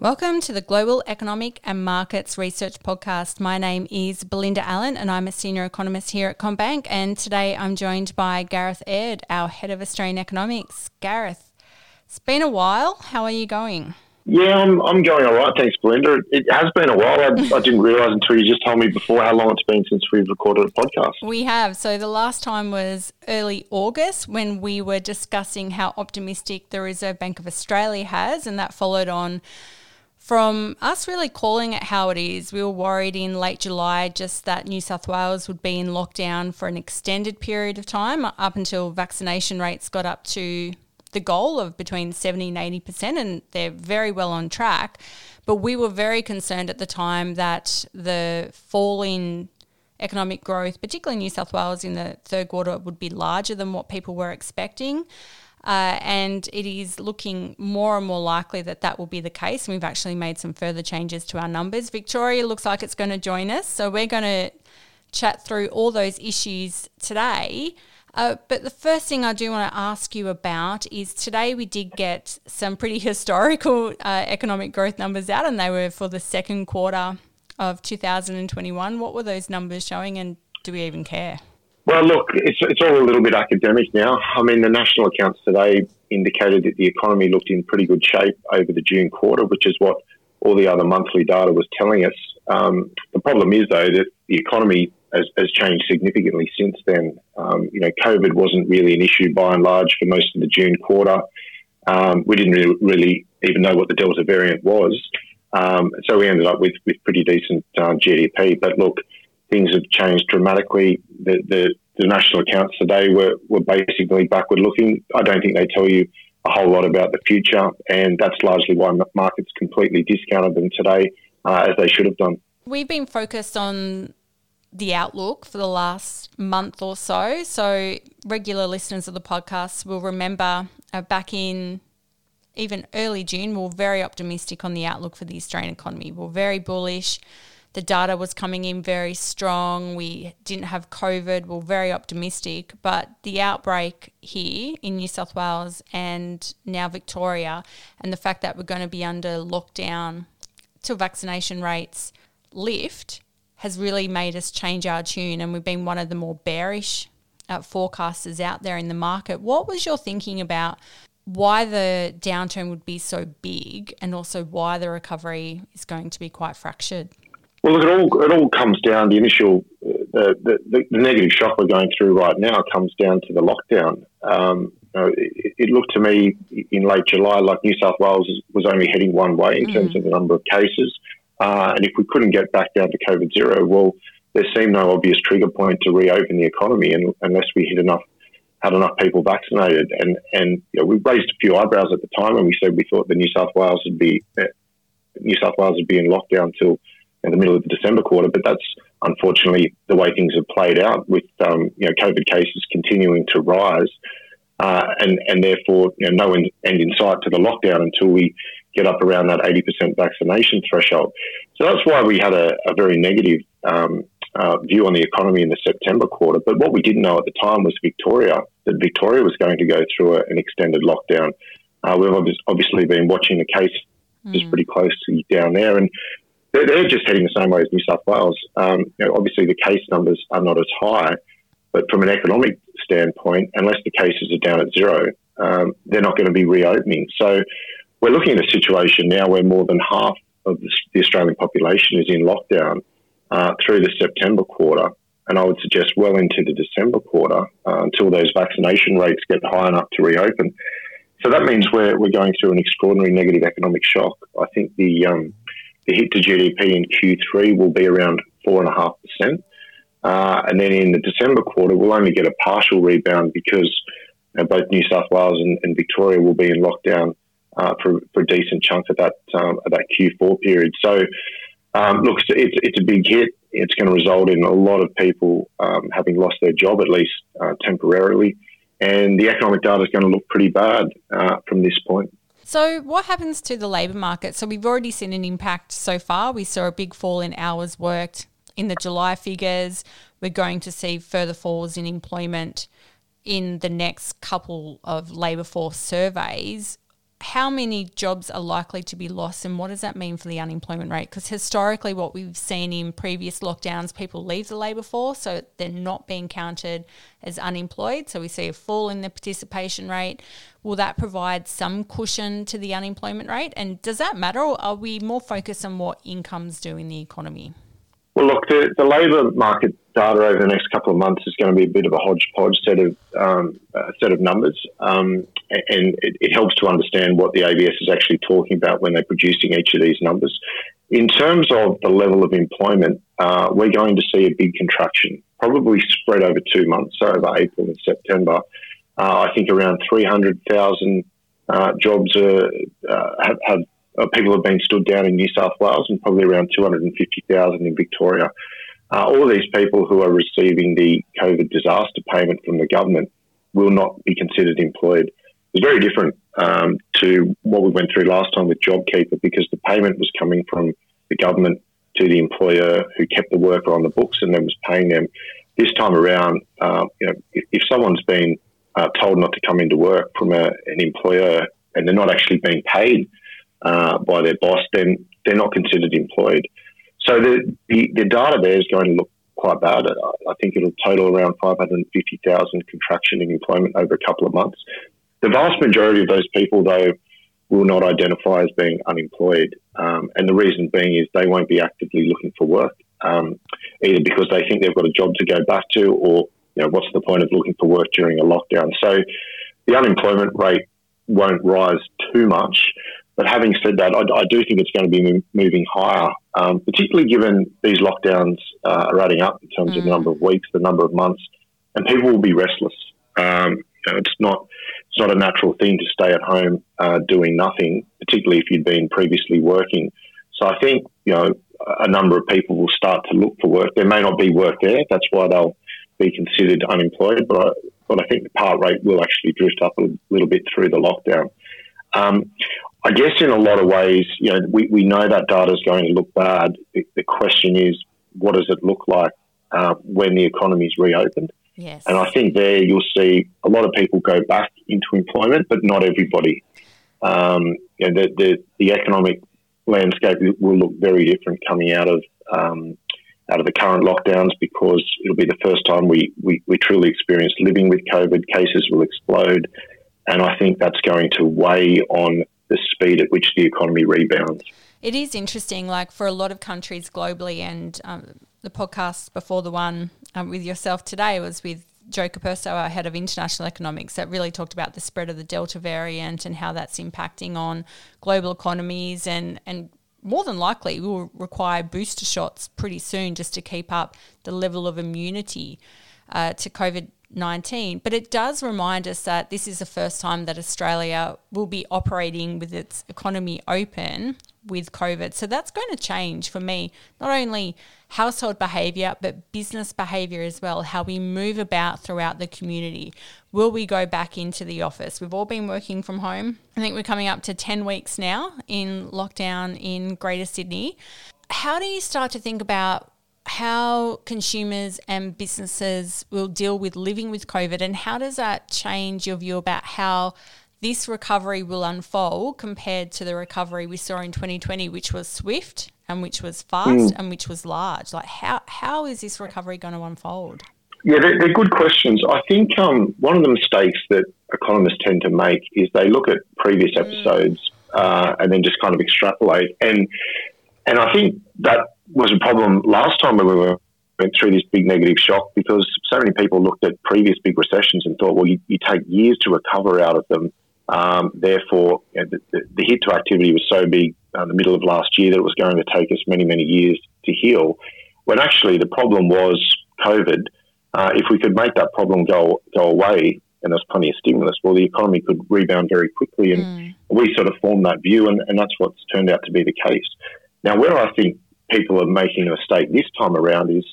Welcome to the Global Economic and Markets Research Podcast. My name is Belinda Allen and I'm a senior economist here at CommBank. And today I'm joined by Gareth Aird, our head of Australian economics. Gareth, it's been a while. How are you going? Yeah, I'm, I'm going all right. Thanks, Belinda. It has been a while. I, I didn't realise until you just told me before how long it's been since we've recorded a podcast. We have. So the last time was early August when we were discussing how optimistic the Reserve Bank of Australia has, and that followed on from us really calling it how it is, we were worried in late July just that New South Wales would be in lockdown for an extended period of time up until vaccination rates got up to the goal of between 70 and 80%, and they're very well on track. But we were very concerned at the time that the fall in economic growth, particularly in New South Wales in the third quarter, would be larger than what people were expecting. Uh, and it is looking more and more likely that that will be the case. And we've actually made some further changes to our numbers. Victoria looks like it's going to join us. So we're going to chat through all those issues today. Uh, but the first thing I do want to ask you about is today we did get some pretty historical uh, economic growth numbers out, and they were for the second quarter of 2021. What were those numbers showing, and do we even care? Well, look, it's, it's all a little bit academic now. I mean, the national accounts today indicated that the economy looked in pretty good shape over the June quarter, which is what all the other monthly data was telling us. Um, the problem is, though, that the economy has, has changed significantly since then. Um, you know, COVID wasn't really an issue by and large for most of the June quarter. Um, we didn't really, really, even know what the Delta variant was. Um, so we ended up with, with pretty decent uh, GDP. But look, things have changed dramatically. The, the, the national accounts today were, were basically backward looking. I don't think they tell you a whole lot about the future, and that's largely why markets completely discounted them today, uh, as they should have done. We've been focused on the outlook for the last month or so. So, regular listeners of the podcast will remember uh, back in even early June, we were very optimistic on the outlook for the Australian economy. We we're very bullish the data was coming in very strong. We didn't have COVID. We are very optimistic. But the outbreak here in New South Wales and now Victoria, and the fact that we're going to be under lockdown till vaccination rates lift, has really made us change our tune. And we've been one of the more bearish uh, forecasters out there in the market. What was your thinking about why the downturn would be so big and also why the recovery is going to be quite fractured? Well, look, it all it all comes down. The initial, the, the, the negative shock we're going through right now comes down to the lockdown. Um, you know, it, it, looked to me in late July like New South Wales was only heading one way in mm. terms of the number of cases, uh, and if we couldn't get back down to COVID zero, well, there seemed no obvious trigger point to reopen the economy, and, unless we had enough had enough people vaccinated. And and you know, we raised a few eyebrows at the time, and we said we thought the New South Wales would be uh, New South Wales would be in lockdown till in the middle of the December quarter. But that's unfortunately the way things have played out with um, you know COVID cases continuing to rise, uh, and and therefore you know, no end, end in sight to the lockdown until we get up around that 80% vaccination threshold. So that's why we had a, a very negative um, uh, view on the economy in the September quarter. But what we didn't know at the time was Victoria, that Victoria was going to go through a, an extended lockdown. Uh, we've obviously been watching the case mm. just pretty closely down there. And they're, they're, just heading the same way as New South Wales. Um, you know, obviously, the case numbers are not as high, but from an economic standpoint, unless the cases are down at zero, um, they're not going to be reopening. So we're looking at a situation now where more than half of the Australian population is in lockdown uh, through the September quarter, and I would suggest well into the December quarter uh, until those vaccination rates get high enough to reopen. So that means we're, we're going through an extraordinary negative economic shock. I think the um, the hit to GDP in Q3 will be around 4.5%. Uh, and then in the December quarter, we'll only get a partial rebound because uh, both New South Wales and, and, Victoria will be in lockdown uh, for, for a decent chunk of that, um, of that Q4 period. So um, look, it's, it's a big hit. It's going to result in a lot of people um, having lost their job, at least uh, temporarily. And the economic data is going to look pretty bad uh, from this point. So, what happens to the labour market? So, we've already seen an impact so far. We saw a big fall in hours worked in the July figures. We're going to see further falls in employment in the next couple of labour force surveys how many jobs are likely to be lost and what does that mean for the unemployment rate? Because historically, what we've seen in previous lockdowns, people leave the labour force, so they're not being counted as unemployed. So we see a fall in the participation rate. Will that provide some cushion to the unemployment rate? And does that matter, or are we more focused on what incomes do in the economy? Well, look, the, the labour market data over the next couple of months is going to be a bit of a hodgepodge set of um, uh, set of numbers, um, and it, it, helps to understand what the ABS is actually talking about when they're producing each of these numbers. In terms of the level of employment, uh, we're going to see a big contraction, probably spread over two months, so over April and September. Uh, I think around 300,000 uh, jobs uh, have, have people have been stood down in New South Wales and probably around 250,000 in Victoria. Uh, all of these people who are receiving the COVID disaster payment from the government will not be considered employed. It's very different um, to what we went through last time with JobKeeper because the payment was coming from the government to the employer who kept the worker on the books and then was paying them. This time around, uh, you know, if, if someone's been uh, told not to come into work from a, an employer and they're not actually being paid uh, by their boss, then they're not considered employed. So the, the, the, data there is going to look quite bad. I think it'll total around 550,000 contraction in employment over a couple of months. The vast majority of those people, though, will not identify as being unemployed. Um, and the reason being is they won't be actively looking for work, um, either because they think they've got a job to go back to or, you know, what's the point of looking for work during a lockdown? So the unemployment rate won't rise too much. But having said that, I, I do think it's going to be moving higher, um, particularly given these lockdowns uh, are adding up in terms mm. of the number of weeks, the number of months, and people will be restless. Um, you know, it's not it's not a natural thing to stay at home uh, doing nothing, particularly if you'd been previously working. So I think you know a number of people will start to look for work. There may not be work there. That's why they'll be considered unemployed. But I, but I think the part rate will actually drift up a little bit through the lockdown. Um, I guess in a lot of ways, you know, we, we know that data is going to look bad. The, the question is, what does it look like uh, when the economy is reopened? Yes. And I think there you'll see a lot of people go back into employment, but not everybody. Um, you know, the, the, the, economic landscape will look very different coming out of um, out of the current lockdowns because it'll be the first time we, we, we truly experience living with COVID. Cases will explode. And I think that's going to weigh on the speed at which the economy rebounds. It is interesting, like for a lot of countries globally, and um, the podcast before the one um, with yourself today was with Joe Capurso, our head of international economics, that really talked about the spread of the Delta variant and how that's impacting on global economies and, and more than likely will require booster shots pretty soon just to keep up the level of immunity uh, to COVID 19. But it does remind us that this is the first time that Australia will be operating with its economy open with COVID. So that's going to change for me, not only household behaviour, but business behaviour as well, how we move about throughout the community. Will we go back into the office? We've all been working from home. I think we're coming up to 10 weeks now in lockdown in Greater Sydney. How do you start to think about how consumers and businesses will deal with living with COVID, and how does that change your view about how this recovery will unfold compared to the recovery we saw in 2020, which was swift and which was fast mm. and which was large? Like, how, how is this recovery going to unfold? Yeah, they're, they're good questions. I think um, one of the mistakes that economists tend to make is they look at previous mm. episodes mm. uh, and then just kind of extrapolate. And and I think that was a problem last time when we were went through this big negative shock because so many people looked at previous big recessions and thought, well, you, you take years to recover out of them. Um, therefore, you know, the, the, the, hit to activity was so big in uh, the middle of last year that it was going to take us many, many years to heal. When actually the problem was COVID. Uh, if we could make that problem go go away, and there's plenty of stimulus, well, the economy could rebound very quickly. And mm. we sort of formed that view, and, and that's what's turned out to be the case. Now, where I think people are making a mistake this time around is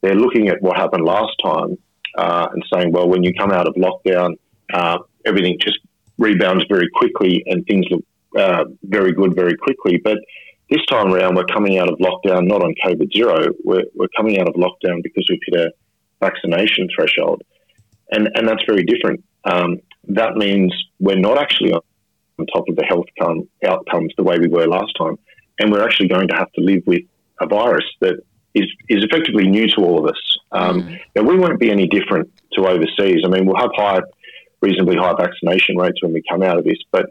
they're looking at what happened last time uh, and saying, well, when you come out of lockdown, uh, everything just rebounds very quickly and things look uh, very good very quickly. But this time around, we're coming out of lockdown not on COVID zero. We're, we're coming out of lockdown because we've hit a vaccination threshold, and and that's very different. Um, that means we're not actually on top of the health outcomes the way we were last time, and we're actually going to have to live with a virus that is is effectively new to all of us. Um, mm. Now we won't be any different to overseas. I mean, we'll have high, reasonably high vaccination rates when we come out of this, but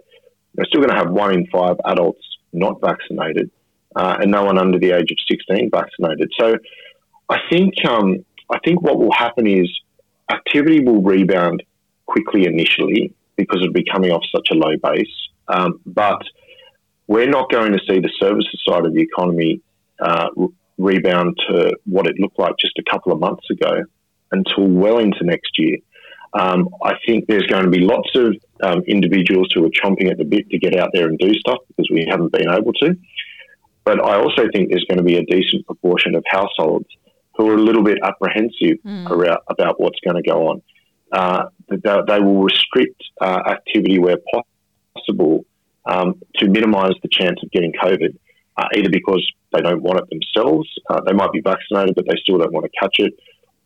we're still going to have one in five adults not vaccinated, uh, and no one under the age of 16 vaccinated. So, I think um, I think what will happen is activity will rebound quickly initially because it'll be coming off such a low base, um, but we're not going to see the services side of the economy uh, rebound to what it looked like just a couple of months ago until well into next year. Um, I think there's going to be lots of um, individuals who are chomping at the bit to get out there and do stuff because we haven't been able to. But I also think there's going to be a decent proportion of households who are a little bit apprehensive mm. around, about what's going to go on. Uh, they, they, will restrict uh, activity where possible um, to minimise the chance of getting COVID, uh, either because they don't want it themselves, uh, they might be vaccinated, but they still don't want to catch it,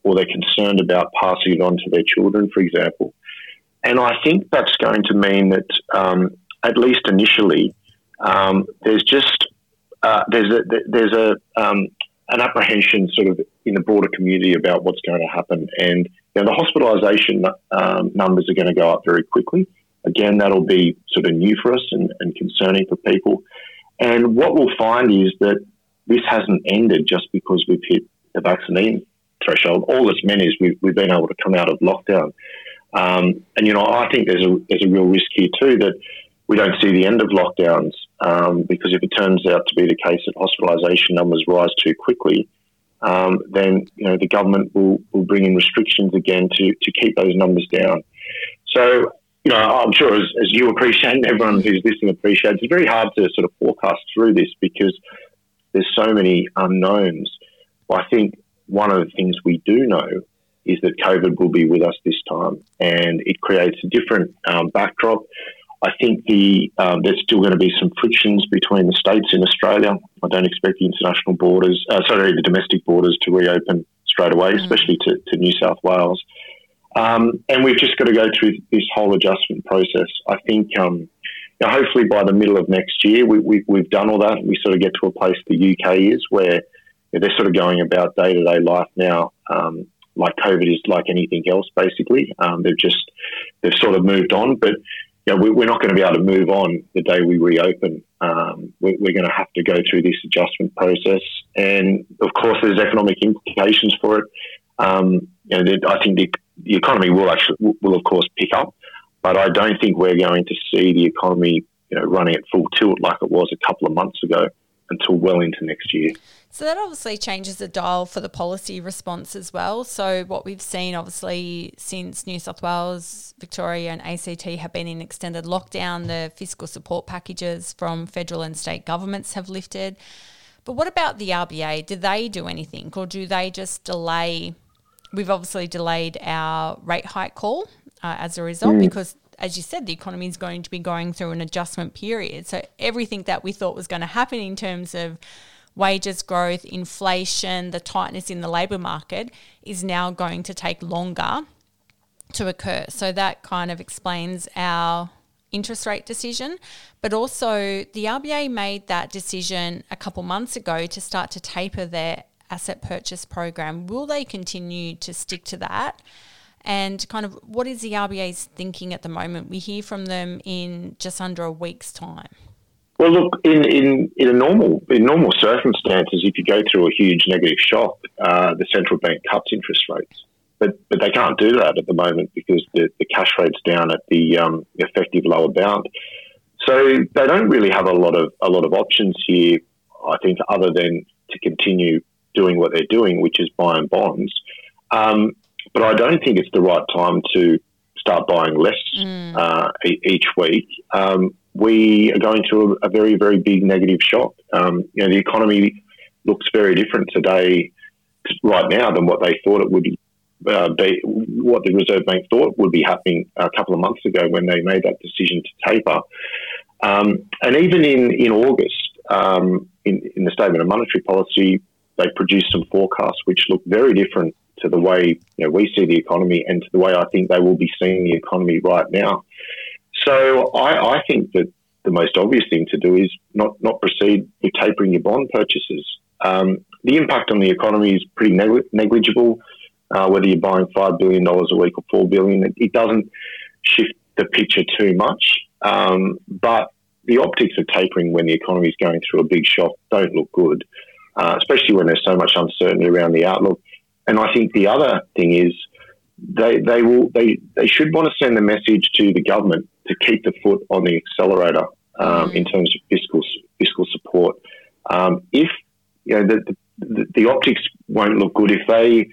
or they're concerned about passing it on to their children, for example. And I think that's going to mean that, um, at least initially, um, there's just uh, there's a there's a um, an apprehension sort of in the broader community about what's going to happen, and you know, the hospitalisation um, numbers are going to go up very quickly. Again, that'll be sort of new for us and, and concerning for people. And what we'll find is that this hasn't ended just because we've hit the vaccine threshold. All it's meant is we've, we've been able to come out of lockdown. Um, and, you know, I think there's a, there's a real risk here too that we don't see the end of lockdowns um, because if it turns out to be the case that hospitalisation numbers rise too quickly, um, then, you know, the government will, will bring in restrictions again to, to keep those numbers down. So, you know, I'm sure as, as you appreciate and everyone who's listening appreciates, it's very hard to sort of forecast through this because there's so many unknowns. I think one of the things we do know is that COVID will be with us this time, and it creates a different um, backdrop. I think the um, there's still going to be some frictions between the states in Australia. I don't expect the international borders, uh, sorry, the domestic borders to reopen straight away, mm. especially to, to, New South Wales. Um, and we've just got to go through this whole adjustment process. I think um, now, hopefully by the middle of next year, we, we, have done all that. We sort of get to a place the UK is where they're sort of going about day to day life now, um, like COVID is like anything else, basically. Um, they've just they've sort of moved on, but you know, we, are not going to be able to move on the day we reopen. Um, we, are going to have to go through this adjustment process, and of course, there's economic implications for it. Um, you know, I think the, the economy will actually will of course pick up. But I don't think we're going to see the economy, you know, running at full tilt like it was a couple of months ago until well into next year. So that obviously changes the dial for the policy response as well. So what we've seen obviously since New South Wales, Victoria and ACT have been in extended lockdown, the fiscal support packages from federal and state governments have lifted. But what about the RBA? Do they do anything or do they just delay we've obviously delayed our rate hike call uh, as a result mm. because as you said, the economy is going to be going through an adjustment period. So everything that we thought was going to happen in terms of wages growth, inflation, the tightness in the labour market is now going to take longer to occur. So that kind of explains our interest rate decision. But also, the RBA made that decision a couple months ago to start to taper their asset purchase program. Will they continue to stick to that? and kind of what is the RBA's thinking at the moment? We hear from them in just under a week's time. Well, look, in, in, in a normal in normal circumstances, if you go through a huge negative shock, uh, the central bank cuts interest rates, but but they can't do that at the moment because the, the cash rate's down at the um, effective lower bound. So they don't really have a lot of a lot of options here. I think other than to continue doing what they're doing, which is buying bonds. Um, but I don't think it's the right time to start buying less mm. uh, each week. Um, we are going through a, a, very, very big negative shock. Um, you know, the economy looks very different today, right now, than what they thought it would uh, be, what the Reserve Bank thought would be happening a couple of months ago when they made that decision to taper. Um, and even in, in August, um, in, in the statement of monetary policy, they produced some forecasts which look very different to the way you know, we see the economy and to the way I think they will be seeing the economy right now. So I, I think that the most obvious thing to do is not, not proceed with tapering your bond purchases. Um, the impact on the economy is pretty neg- negligible, uh, whether you're buying $5 billion a week or 4 billion. It, it doesn't shift the picture too much. Um, but the optics of tapering when the economy is going through a big shock don't look good, uh, especially when there's so much uncertainty around the outlook. And I think the other thing is they, they will they, they should want to send a message to the government to keep the foot on the accelerator um, mm. in terms of fiscal fiscal support. Um, if you know the, the, the optics won't look good if they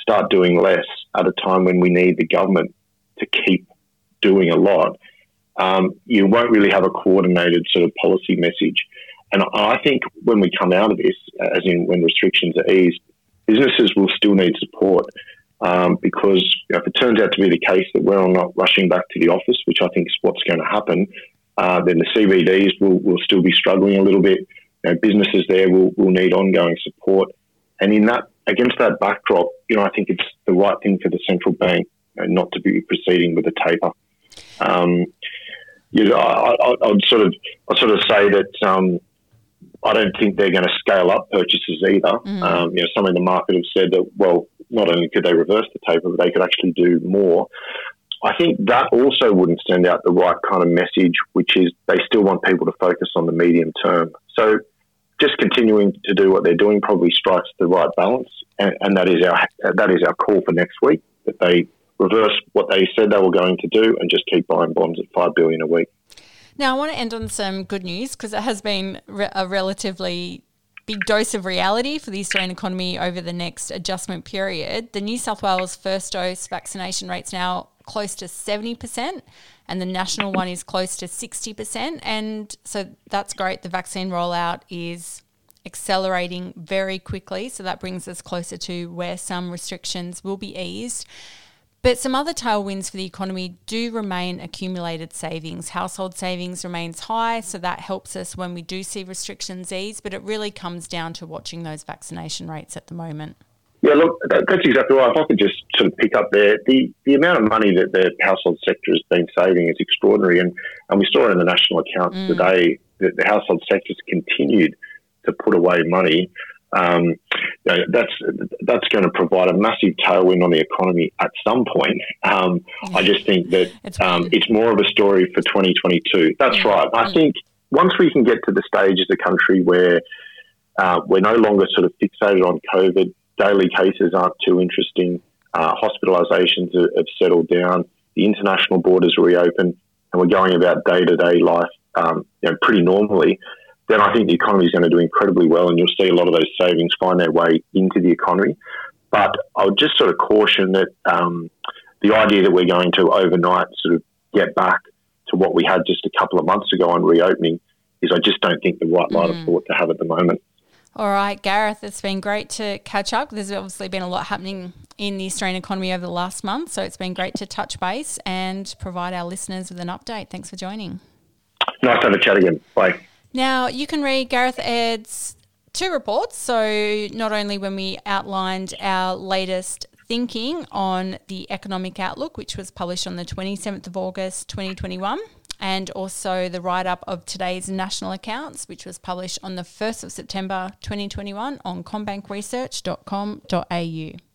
start doing less at a time when we need the government to keep doing a lot. Um, you won't really have a coordinated sort of policy message. And I think when we come out of this, as in when restrictions are eased, businesses will still need support um, because you know, if it turns out to be the case that we're all not rushing back to the office, which I think is what's going to happen, uh, then the CBDs will, will still be struggling a little bit. You know, businesses there will, will need ongoing support. And in that, against that backdrop, you know, I think it's the right thing for the central bank you know, not to be proceeding with a taper. Um, you know, I, would sort of, I'd sort of say that um, I don't think they're going to scale up purchases either. Mm. Um, you know, some in the market have said that, well, not only could they reverse the taper, but they could actually do more. I think that also wouldn't send out the right kind of message, which is they still want people to focus on the medium term. So just continuing to do what they're doing probably strikes the right balance, and, and that is our that is our call for next week that they reverse what they said they were going to do and just keep buying bonds at five billion a week. Now, I want to end on some good news because it has been re- a relatively big dose of reality for the Australian economy over the next adjustment period. The New South Wales first dose vaccination rate's now close to 70%, and the national one is close to 60%. And so that's great. The vaccine rollout is accelerating very quickly. So that brings us closer to where some restrictions will be eased. But some other tailwinds for the economy do remain accumulated savings. Household savings remains high, so that helps us when we do see restrictions ease, but it really comes down to watching those vaccination rates at the moment. Yeah, look, that's exactly right. If I could just sort of pick up there, the, the amount of money that the household sector has been saving is extraordinary. And, and we saw in the national accounts mm. today that the household sector has continued to put away money um, you know, that's that's going to provide a massive tailwind on the economy at some point. Um, I just think that it's, um, it's, more of a story for 2022. That's yeah. right. I think once we can get to the stage as a country where uh, we're no longer sort of fixated on COVID, daily cases aren't too interesting, uh, hospitalisations have settled down, the international borders reopen, and we're going about day to day life um, you know, pretty normally then I think the economy is going to do incredibly well, and you'll see a lot of those savings find their way into the economy. But I would just sort of caution that um, the idea that we're going to overnight sort of get back to what we had just a couple of months ago on reopening is I just don't think the right line mm. of thought to have at the moment. All right, Gareth, it's been great to catch up. There's obviously been a lot happening in the Australian economy over the last month, so it's been great to touch base and provide our listeners with an update. Thanks for joining. Nice to have a chat again. Bye. Now, you can read Gareth Aird's two reports. So, not only when we outlined our latest thinking on the economic outlook, which was published on the 27th of August 2021, and also the write up of today's national accounts, which was published on the 1st of September 2021 on commbankresearch.com.au.